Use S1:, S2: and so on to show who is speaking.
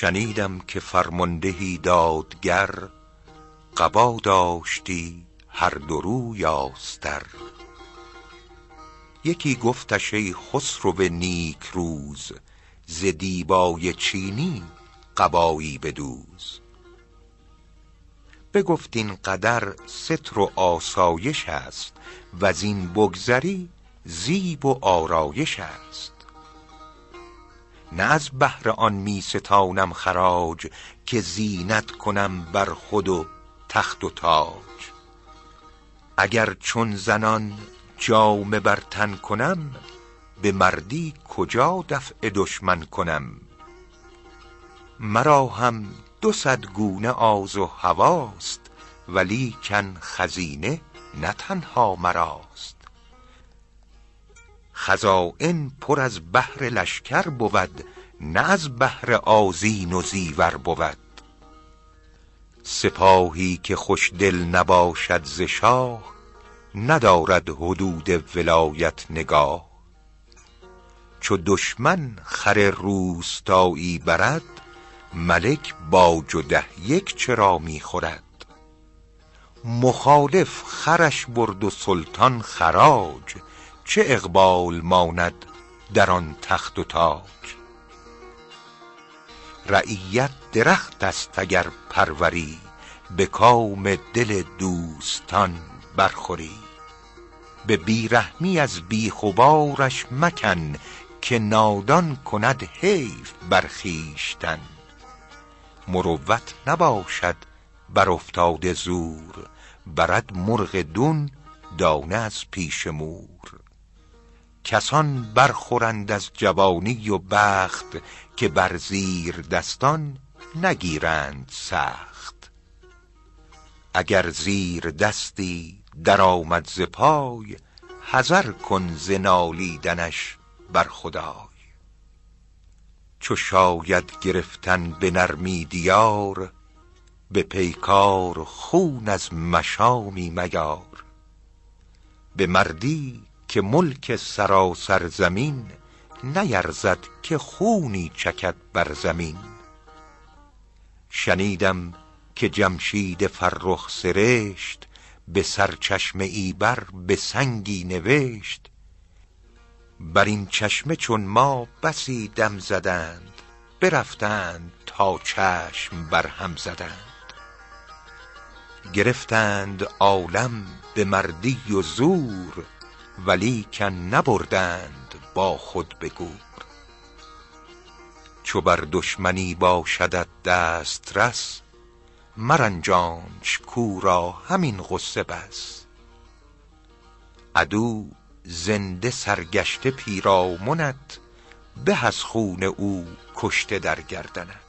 S1: شنیدم که فرماندهی دادگر قبا داشتی هر دو روی آستر. یکی گفتش ای خسرو نیک روز ز دیبای چینی قبایی بدوز. بگفت این قدر ستر و آسایش است وزین بگذری زیب و آرایش است. نه از بهر آن می ستانم خراج که زینت کنم بر خود و تخت و تاج. اگر چون زنان جامه بر تن کنم به مردی کجا دفع دشمن کنم؟ مرا هم دو صد گونه آز و هواست ولیکن خزینه نه تنها مراست. خزاین پر از بهر لشکر بود نه از بهر آذین و زیور بود. سپاهی که خوش دل نباشد ز شاه ندارد حدود ولایت نگاه. چو دشمن خر روستایی برد ملک باج و ده یک چرا می خورد مخالف خرش برد و سلطان خراج چه اقبال ماند در آن تخت و تاج. رعیت درخت است اگر پروری به کام دل دوستان برخوری. به بی رحمی از بیخ و بارش مکن که نادان کند حیف بر خویشتن. مروت نباشد بر افتاده زور برد مرغ دون دانه از پیش مور. کسان برخورند از جوانی و بخت که بر زیردستان نگیرند سخت. اگر زیردستی درآمد ز پای حذر کن ز نالیدنش بر خدای. چو شاید گرفتن به نرمی دیار به پیکار خون از مشامی میار. به مردی که ملک سراسر زمین نیرزد که خونی چکد بر زمین. شنیدم که جمشید فرخ سرشت به سرچشمه ای بر به سنگی نوشت. بر این چشمه چون ما بسی دم زدند برفتند تا چشم بر هم زدند. گرفتند عالم به مردی و زور ولیکن نبردند با خود به گور. چو بر دشمنی باشدت دسترس مرنجانش کاو را همین غصه بس. عدو زنده سرگشته پیرامنت به از خون او کشته در گردنت.